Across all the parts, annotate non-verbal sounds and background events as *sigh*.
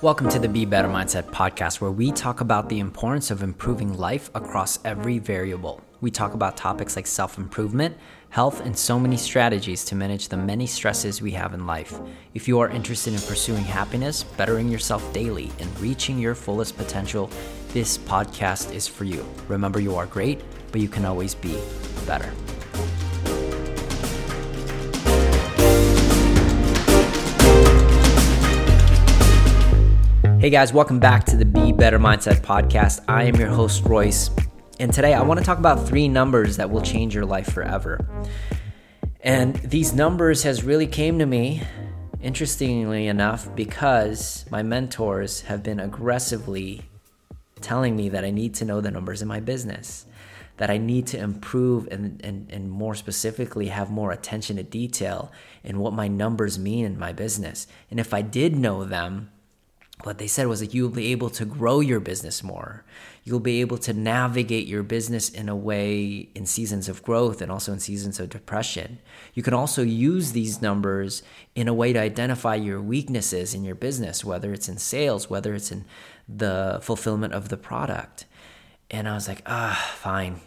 Welcome to the Be Better Mindset podcast, where we talk about the importance of improving life across every variable. We talk about topics like self improvement, health, and so many strategies to manage the many stresses we have in life. If you are interested in pursuing happiness, bettering yourself daily, and reaching your fullest potential, this podcast is for you. Remember, you are great, but you can always be better. Hey guys, welcome back to the Be Better Mindset podcast. I am your host, Royce, and today I want to talk about three numbers that will change your life forever. And these numbers has really came to me, interestingly enough, because my mentors have been aggressively telling me that I need to know the numbers in my business, that I need to improve and, and, and more specifically have more attention to detail in what my numbers mean in my business. And if I did know them, what they said was that you'll be able to grow your business more. You'll be able to navigate your business in a way in seasons of growth and also in seasons of depression. You can also use these numbers in a way to identify your weaknesses in your business, whether it's in sales, whether it's in the fulfillment of the product. And I was like, ah, fine.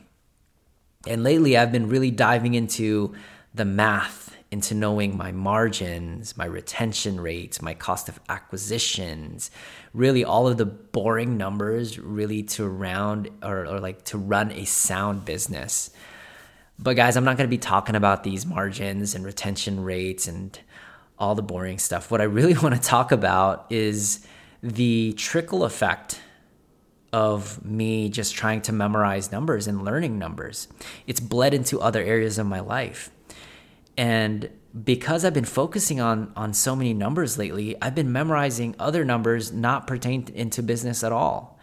And lately, I've been really diving into the math into knowing my margins, my retention rates, my cost of acquisitions, really all of the boring numbers, really to round or, or like to run a sound business. But guys, I'm not going to be talking about these margins and retention rates and all the boring stuff. What I really *laughs* want to talk about is the trickle effect of me just trying to memorize numbers and learning numbers. It's bled into other areas of my life. And because I've been focusing on on so many numbers lately, I've been memorizing other numbers not pertain into business at all.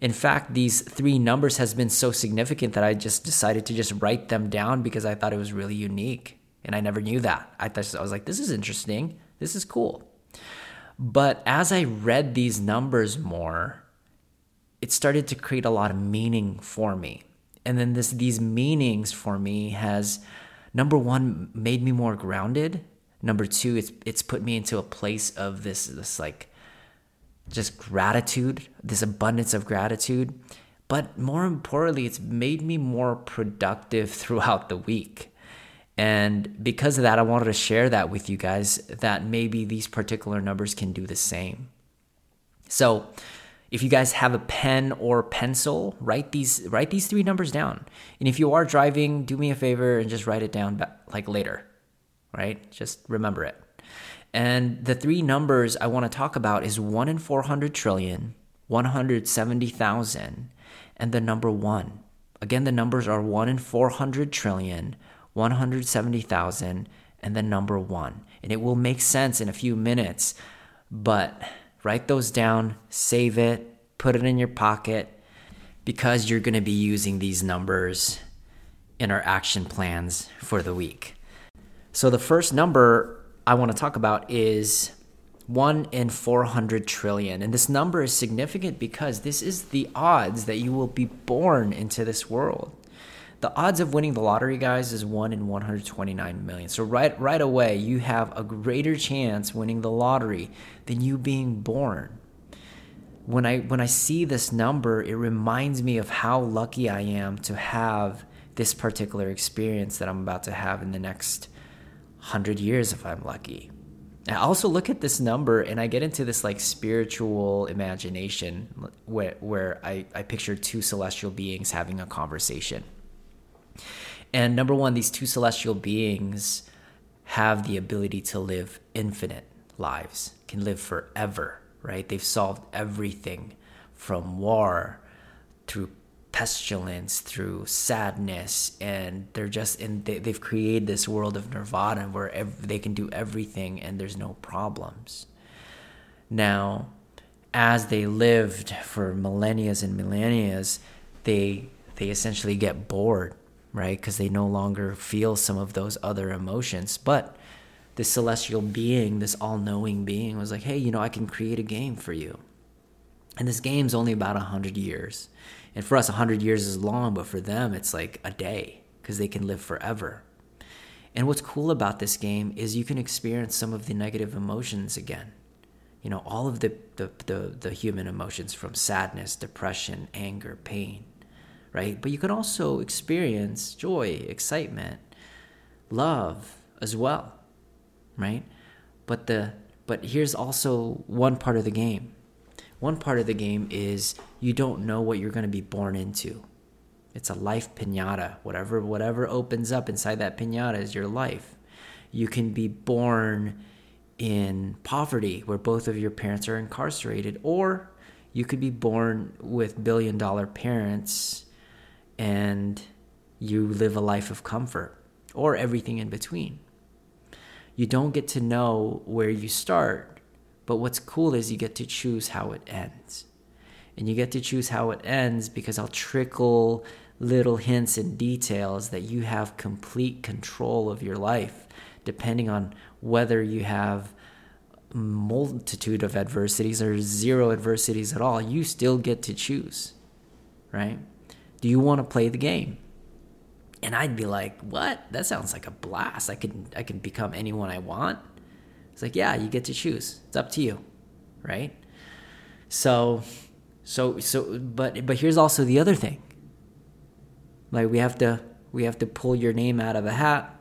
In fact, these three numbers has been so significant that I just decided to just write them down because I thought it was really unique. And I never knew that. I thought I was like, this is interesting. This is cool. But as I read these numbers more, it started to create a lot of meaning for me. And then this these meanings for me has number one made me more grounded. Number two it's it's put me into a place of this this like just gratitude this abundance of gratitude. But more importantly it's made me more productive *laughs* throughout the week. And because of that i wanted to share that with you guys that maybe these particular numbers can do the same. So if you guys have a pen or pencil, write these write these three numbers down. And if you are driving, do me a favor and just write it down like later. Right? Just remember it. And the three numbers I want to talk about is 1 in 400 trillion, 170,000, and the number 1. Again, the numbers are 1 in 400 trillion, 170,000, and the number 1. And it will make sense in a few minutes, but Write those down, save it, put it in your pocket because you're going to be using these numbers in our action plans for the week. So, the first number I want to talk about is 1 in 400 trillion. And this number is significant because this is the odds that you will be born into this world. The odds of winning the lottery, guys, is 1 in 129 million. So right right away, you have a greater chance winning the lottery than you being born. When I when I see this number, it reminds me of how lucky I am to have this particular experience that I'm about to have in the next 100 years if I'm lucky. I also look at this number and I get into this like spiritual imagination where, where I, I picture two celestial beings having a conversation. And number one, these two celestial beings have the ability to live infinite lives, can live forever, right? They've solved everything from war through pestilence, through sadness, and they're just in, they, have created this world of nirvana where ev- they can do everything and there's no problems. Now, as they lived for millennia and millennia, they they essentially get bored right? Because they no longer feel some of those other emotions. But this celestial being, this all knowing being, was like, hey, you know, I can create a game for you. And this game's only about 100 years. And for us, 100 years is long, but for them, it's like a day because they can live forever. And what's cool about this game is you can experience some of the negative emotions again. You know, all of the, the, the, the human emotions from sadness, depression, anger, pain, right? But you can also experience joy, excitement, love as well, right? But the but here's also one part of the game. One part of the game is you don't know what you're going to be born into. It's a life piñata. Whatever whatever opens up inside that piñata is your life. You can be born in poverty where both of your parents are incarcerated or you could be born with billion dollar parents and you live a life of comfort or everything in between. You don't get to know where you start, but what's cool is you get to choose how it ends. And you get to choose how it ends because I'll trickle little hints and details that you have complete control of your life, depending on whether you have multitude of adversities or zero adversities at all. You still get to choose, right? Do you want to play the game? And I'd be like, "What? That sounds like a blast. I can I can become anyone I want." It's like, "Yeah, you get to choose. It's up to you." Right? So so so but but here's also the other thing. Like we have to we have to pull your name out of a hat.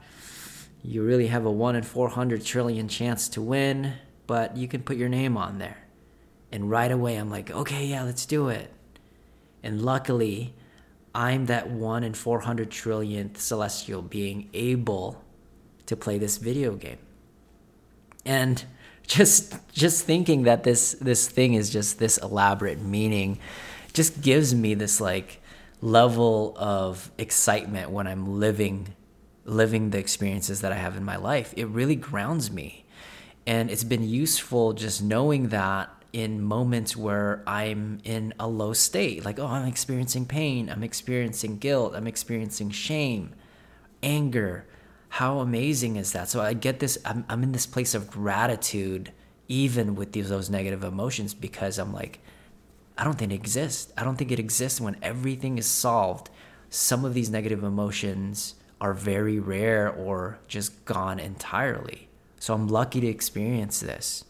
You really have a 1 in 400 trillion chance to win, but you can put your name on there. And right away I'm like, "Okay, yeah, let's do it." And luckily, I'm that one in 400 trillionth celestial being able to play this video game. And just just thinking that this this thing is just this elaborate meaning just gives me this like level of excitement when I'm living living the experiences that I have in my life. It really grounds me. And it's been useful just knowing that in moments where I'm in a low state, like, oh, I'm experiencing pain, I'm experiencing guilt, I'm experiencing shame, anger. How amazing is that? So I get this, I'm, I'm in this place of gratitude, even with these, those negative emotions, because I'm like, I don't think it exists. I don't think it exists when everything is solved. Some of these negative emotions are very rare or just gone entirely. So I'm lucky to experience this.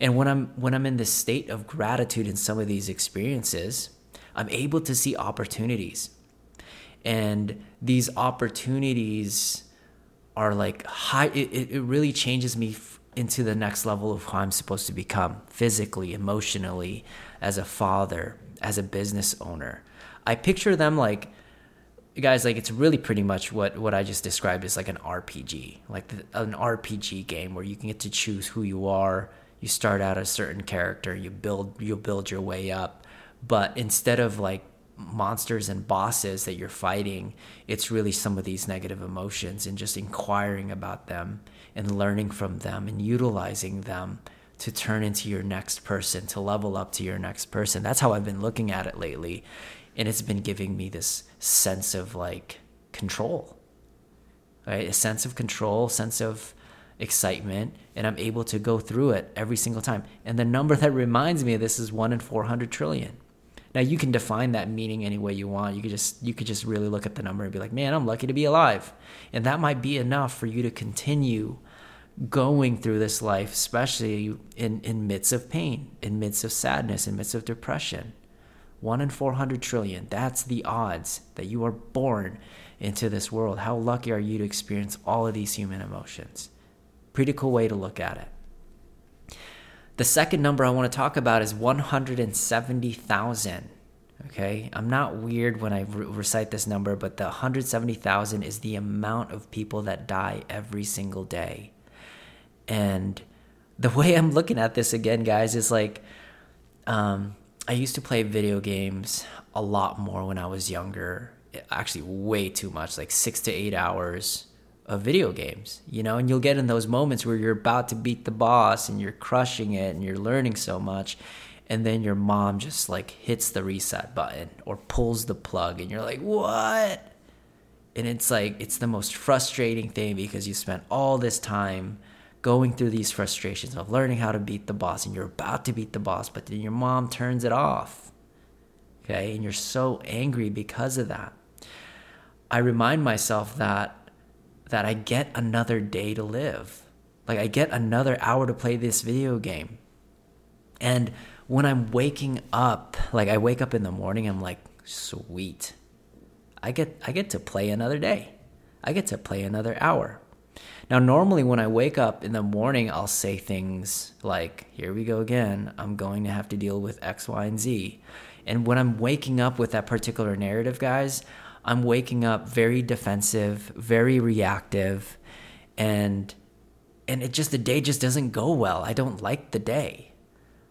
And when I'm when I'm in this state of gratitude in some of these experiences, I'm able to see opportunities. And these opportunities are like high it, it really changes me f- into the next level of who I'm supposed to become physically, emotionally, as a father, as a business owner. I picture them like guys like it's really pretty much what what I just described as like an RPG, like the, an RPG game where you can get to choose who you are, you start out a certain character, you build you build your way up, but instead of like monsters and bosses that you're fighting, it's really some of these negative emotions and just inquiring about them and learning from them and utilizing them to turn into your next person, to level up to your next person. That's how I've been looking at it lately. And it's been giving me this sense of like control, right? A sense of control, sense of excitement and I'm able to go through it every single time. And the number that reminds me of this is 1 in 400 trillion. Now you can define that meaning any way you want. You could just you could just really look at the number and be like, "Man, I'm lucky to be alive." And that might be enough for you to continue going through this life, especially in in midst of pain, in midst of sadness, in midst of depression. 1 in 400 trillion. That's the odds that you are born into this world. How lucky are you to experience all of these human emotions? Pretty cool way to look at it. The second number I want to talk about is 170,000. Okay, I'm not weird when I re- recite this number, but the 170,000 is the amount of people that die every single day. And the *laughs* way I'm looking at this again, guys, is like um, I used to play video games a lot more when I was younger. Actually, way too much, like six to eight hours of video games, you know, and you'll get in those moments where you're about to beat the boss and you're crushing it and you're learning so much. And then your mom just like hits the reset button or pulls the plug, and you're like, what? And it's like, it's the most frustrating thing because you spent all this time going through these frustrations of learning how to beat the boss, and you're about to beat the boss, but then your mom turns it off. Okay. And you're so angry because of that. I remind myself that that I get another day to live. Like I get another hour to play this video game. And when I'm waking up, like I wake up in the morning, I'm like, sweet. I get I get to play another day. I get to play another hour. Now normally when I wake up in the morning, I'll say things like, here we go again. I'm going to have to deal with X, Y, and Z. And when I'm waking up with that particular narrative, guys, I'm waking up very defensive, very reactive, and and it just the day just doesn't go well. I don't like the day.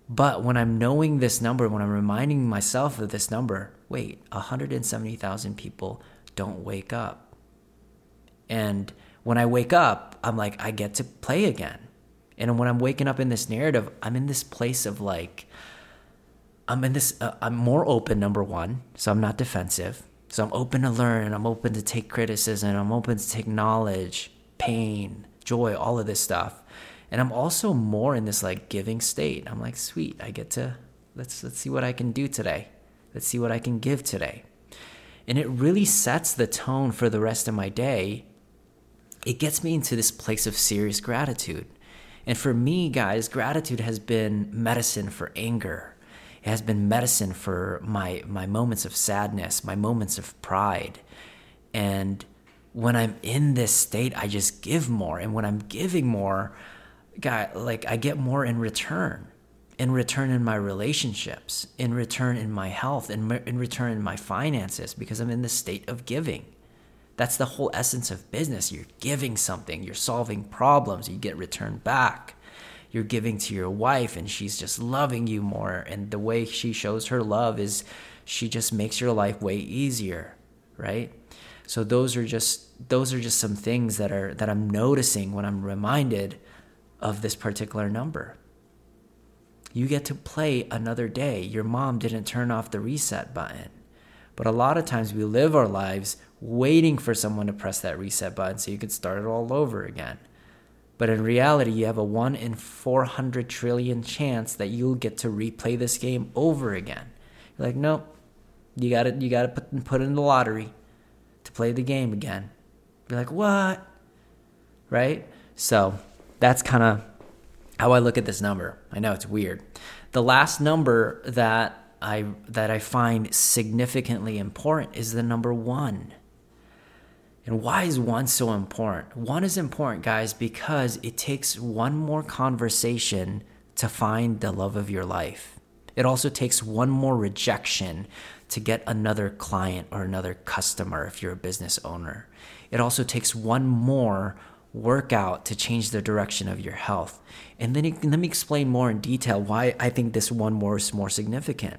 But when I'm knowing this number, when I'm reminding myself of this number, wait, 170,000 people don't wake up. And when I wake up, I'm like, I get to play again. And when I'm waking up in this narrative, I'm in this place of like, I'm in this, uh, I'm more open, number one. So I'm not defensive. So I'm open to learn, I'm open to take criticism, I'm open to take knowledge, pain, joy, all of this stuff. And I'm also more in this like giving state. I'm like, sweet, I get to let's let's see what I can do today. Let's see what I can give today. And it really sets the tone for the rest of my day. It gets me into this place of serious gratitude. And for me, guys, gratitude has been medicine for anger it has been medicine for my my moments of sadness, my moments of pride. And when I'm in this state, I just give more. And when I'm giving more, God, like I get more in return. In return in my relationships, in return in my health, in, in return in my finances, because I'm in the state of giving. That's the whole essence of business. You're giving something, you're solving problems, you get returned back you're giving to your wife and she's just loving you more. And the way she shows her love is she just makes your life way easier right? So those are just those are just some things that are that i'm noticing when i'm reminded of this particular number. You get to play another day. Your mom didn't turn off the reset button. But a lot of times we live our lives waiting for someone to press that reset button so you could start it all over again but in reality, you have a 1 in 400 trillion chance that you'll get to replay this game over again. You're like, nope, you got to you got to put put in the lottery to play the game again. Be like, what? Right? So that's kind of how I look at this number. I know it's weird. The last number that I that I find significantly important is the number one. And why is one so important? One is important, guys, because it takes one more conversation to find the love of your life. It also takes one more rejection to get another client or another customer if you're a business owner. It also takes one more workout to change the direction of your health. And then let me explain more in detail why I think this one more is more significant.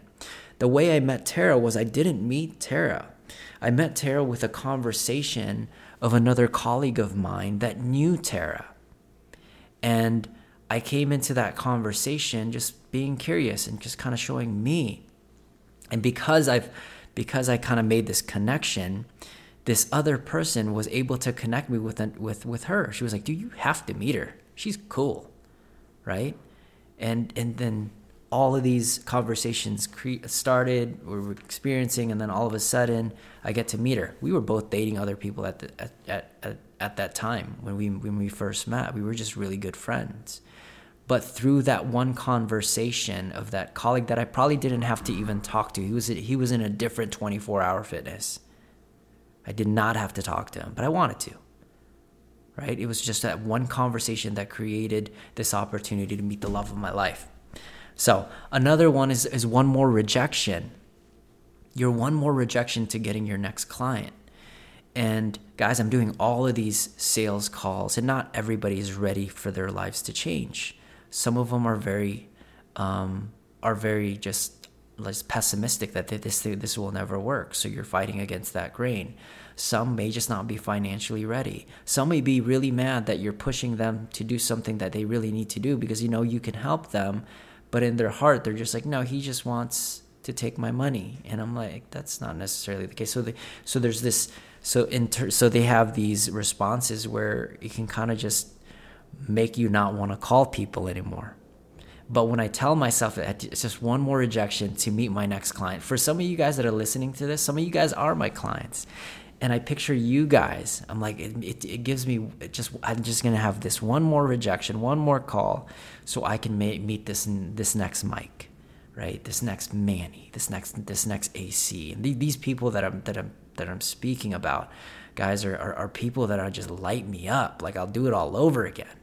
The way I met Tara was I didn't meet Tara. I met Tara with a conversation of another colleague of mine that knew Tara. And I came into that conversation just being curious and just kind of showing me. And because I've because I kind of made this connection, this other person was able to connect me with with with her. She was like, "Dude, you have to meet her. She's cool." Right? And and then all of these conversations cre- started, we were experiencing, and then all of a sudden, I get to meet her. We were both dating other people at the, at, at, at, at that time when we when we first met. We were just really good friends. But through that one conversation of that colleague that I probably didn't have to even talk to, he was he was in a different 24-hour fitness. I did not have to talk to him, but I wanted to. Right? It was just that one conversation that created this opportunity to meet the love of my life. So another one is, is one more rejection. You're one more rejection to getting your next client. And guys, I'm doing all of these sales calls, and not everybody is ready for their lives to change. Some of them are very, um, are very just less pessimistic that this this will never work. So you're fighting against that grain. Some may just not be financially ready. Some may be really mad that you're pushing them to do something that they really need to do because you know you can help them, but in their heart they're just like no he just wants to take my money. And i'm like that's not necessarily the case. So they, so there's this so inter, so they have these responses where it can kind of just make you not want to call people anymore. But when i tell myself it's just one more rejection to meet my next client. For some of you guys that are listening to this some of you guys are my clients and I picture you guys. I'm like, it, it, it, gives me it just. I'm just gonna have this one more rejection, one more call, so I can ma- meet this this next Mike, right? This next Manny, this next this next AC, and these people that I'm that I'm that I'm speaking about, guys, are, are are people that are just light me up. Like I'll do it all over again,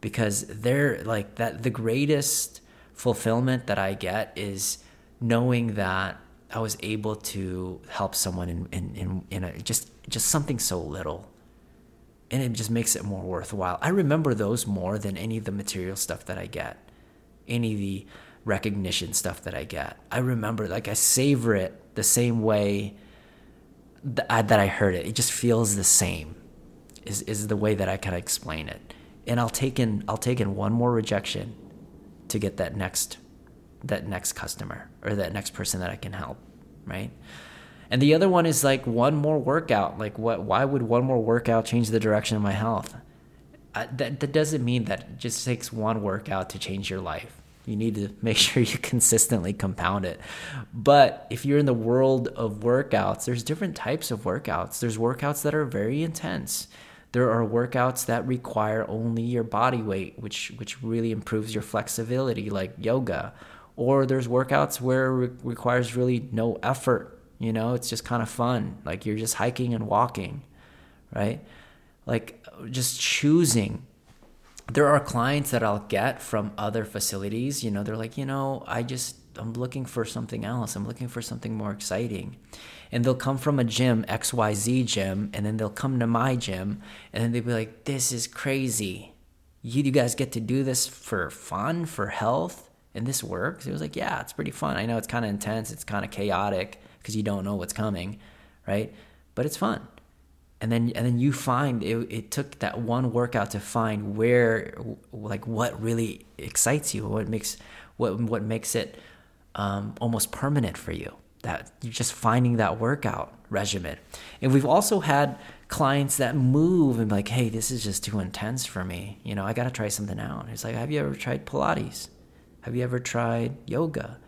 because they're like that. The greatest fulfillment that I get is knowing that I was able to help someone in in in, in a, just just something so little, and it just makes it more worthwhile. I remember those more than any of the material stuff that I get, any of the recognition stuff that I get. I remember like I savor it the same way that I heard it. It just feels the same. Is is the way that I kind of explain it. And I'll take in I'll take in one more rejection to get that next that next customer or that next person that I can help, right? And the other one is like one more workout. Like what why would one more workout change the direction of my health? I, that that doesn't mean that it just takes one workout to change your life. You need to make *laughs* sure you consistently compound it. But if you're in the world of workouts, there's different types of workouts. There's workouts that are very intense. There are workouts that require only your body weight, which which really improves your flexibility, like yoga or there's workouts where it requires really no effort you know? It's just kind of fun. Like you're just hiking and walking right? Like just choosing. There are clients that I'll get from other facilities you know? They're like you know I just I'm looking for something else. I'm looking for something more exciting. And they'll come from a gym XYZ gym and then they'll come to my gym and then they'll be like this is crazy. You, you guys get to do this for fun for health and this works. It was like, yeah, it's pretty fun. I know it's kind of intense, it's kind of chaotic because you don't know what's coming, right? But it's fun. And then and then you find it, it took that one workout to find where like what really excites you, what makes what what makes it um, almost permanent for you. That you're just finding that workout regimen. And we've also had clients that move and be like, hey, this is just too intense for me. You know, I got to try something out. It's like, have you ever tried Pilates? Have you ever tried yoga?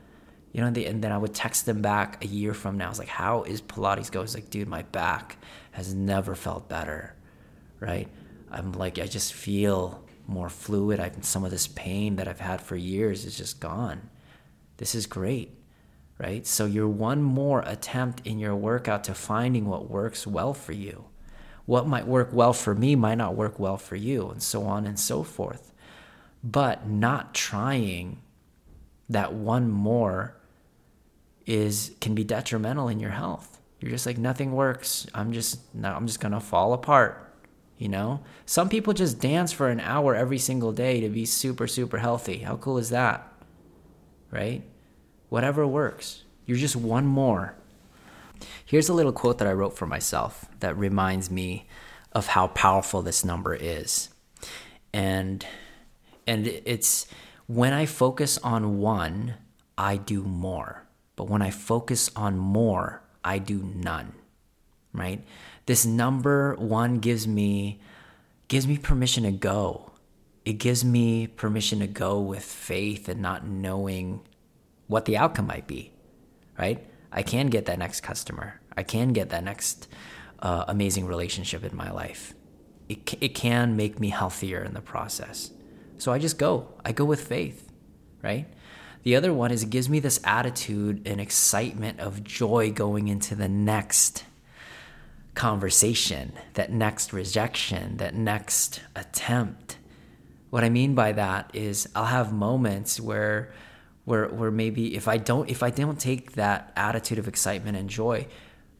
You know, and then I would text them back a year from now. I was like, how is Pilates going? It's like, dude, my back has never felt better, right? I'm like, I just feel more fluid. I've some of this pain that I've had for years is just gone. This is great, right? So you're one more attempt in your workout to finding what works well for you. What might work well for me might not work well for you, and so on and so forth. But not trying that one more is can be detrimental in your health. You're just like nothing works. I'm just now I'm just going to fall apart. You know? Some people just dance for an hour every single day to be super super healthy. How cool is that? Right? Whatever works. You're just one more. Here's a little quote that I wrote for myself that reminds me of how powerful this number is. And and it's when I focus on one, I do more. But when I focus on more, I do none. Right? This number one gives me gives me permission to go. It gives me permission to go with faith and not knowing what the outcome might be. Right? I can get that next customer. I can get that next uh, amazing relationship in my life. It, it can make me healthier in the process. So I just go. I go with faith, right? The other one is it gives me this attitude and excitement of joy going into the next conversation, that next rejection, that next attempt. What I mean by that is I'll have moments where where where maybe if I don't if I don't take that attitude of excitement and joy,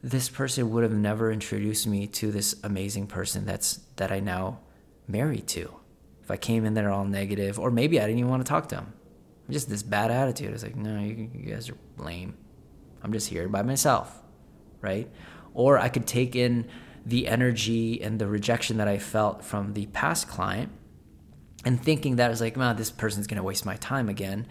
this person would have never introduced me to this amazing person that's that I now married to if I came in there all negative, or maybe I didn't even want to talk to him. Just this bad attitude. It's like, no, you, you guys are lame. I'm just here by myself, right? Or I could take in the energy and the rejection that I felt from the past client and thinking that I was like, man, this person's going to waste my time again.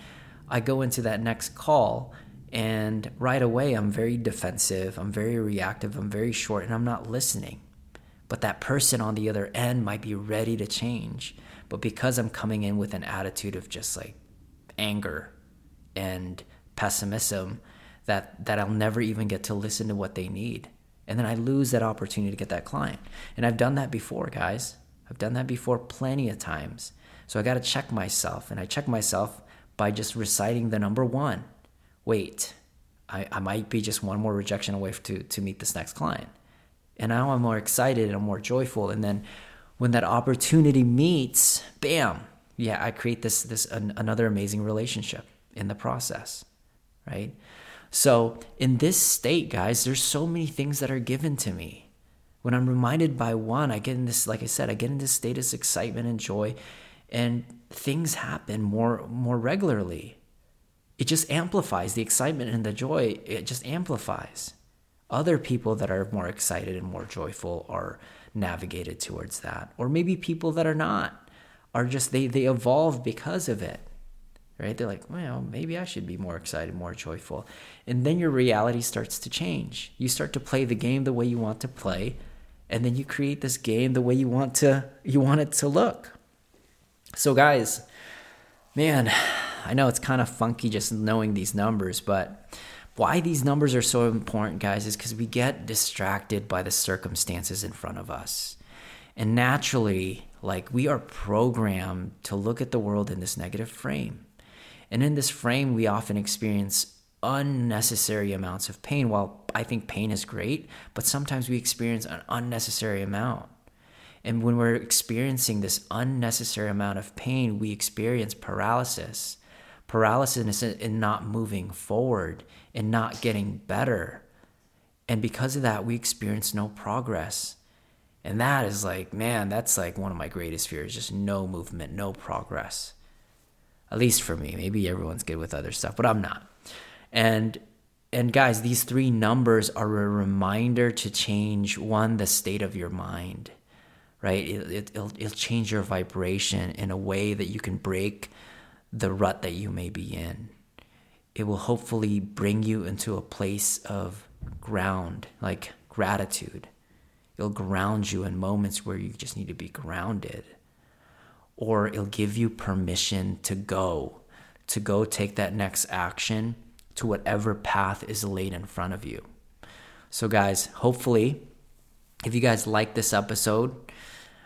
I go into that next call and right away I'm very defensive, I'm very reactive, I'm very short, and I'm not listening. But that person on the other end might be ready to change. But because I'm coming in with an attitude of just like anger and pessimism, that that I'll never even get to listen to what they need. And then I lose that opportunity to get that client. And I've done that before, guys. I've done that before plenty of times. So I got to check myself. And I check myself by just reciting the number one. Wait, I, I might be just one more rejection away to, to meet this next client. And now I'm more excited and I'm more joyful. And then when that opportunity meets, bam, yeah, I create this this an, another amazing relationship in the process, right? So in this state, guys, there's so many things that are given to me. When I'm reminded by one, I get in this, like I said, I get in this state of excitement and joy, and things happen more more regularly. It just amplifies the excitement and the joy. It just amplifies. Other people that are more excited and more joyful are navigated towards that, or maybe people that are not are just they they evolve because of it right? They're like well maybe i should be more excited more joyful. And then your reality starts to change. You start to play the game the way you want to play and then you create this game the way you want to you want it to look. So guys man i know it's kind of funky just knowing these numbers but why these numbers are so important guys is because we get distracted by the circumstances in front of us and naturally like we are programmed to look at the world in this negative frame. And in this frame, we often experience unnecessary amounts of pain. While I think pain is great, but sometimes we experience an unnecessary amount. And when we're experiencing this unnecessary amount of pain, we experience paralysis. Paralysis in not moving forward and not getting better. And because of that, we experience no progress. And that is like, man, that's like one of my greatest fears just no movement, no progress. At least for me. Maybe everyone's good with other stuff, but I'm not. And and guys, these three numbers are a reminder to change one the state of your mind, right? It, it, it'll, it'll change your vibration in a way that you can break the rut that you may be in. It will hopefully bring you into a place of ground, like gratitude It'll ground you in moments where you just need to be grounded. Or it'll give you permission to go, to go take that next action to whatever path is laid in front of you. So, guys, hopefully, if you guys like this episode,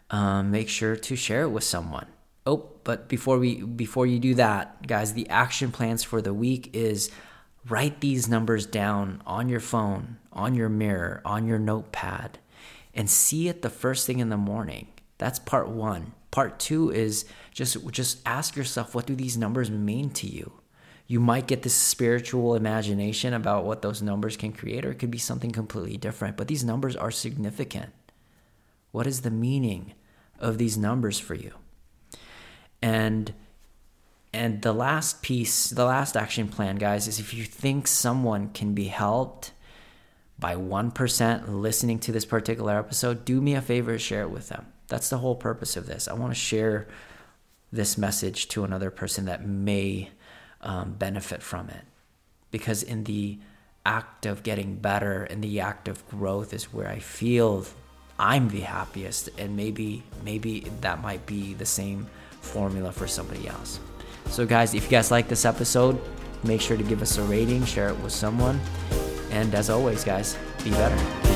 um, make sure to share it with someone. Oh, but before we before you do that, guys, the action plans for the week is write these numbers down on your phone, on your mirror, on your notepad and see it the first thing in the morning. That's part 1. Part 2 is just just ask yourself what do these numbers mean to you? You might get this spiritual imagination about what those numbers can create or it could be something completely different, but these numbers are significant. What is the meaning of these numbers for you? And and the last piece, the last action plan, guys, is if you think someone can be helped by 1% listening to this particular episode, do me a favor, share it with them. That's the whole purpose of this. I want to share this message to another person that may um, benefit from it. Because in the act of getting better, in the act of growth, is where I feel I'm the happiest. And maybe, maybe that might be the same formula for somebody else. So, guys, if you guys like this episode, make sure to give us a rating, share it with someone. And as always, guys, be better.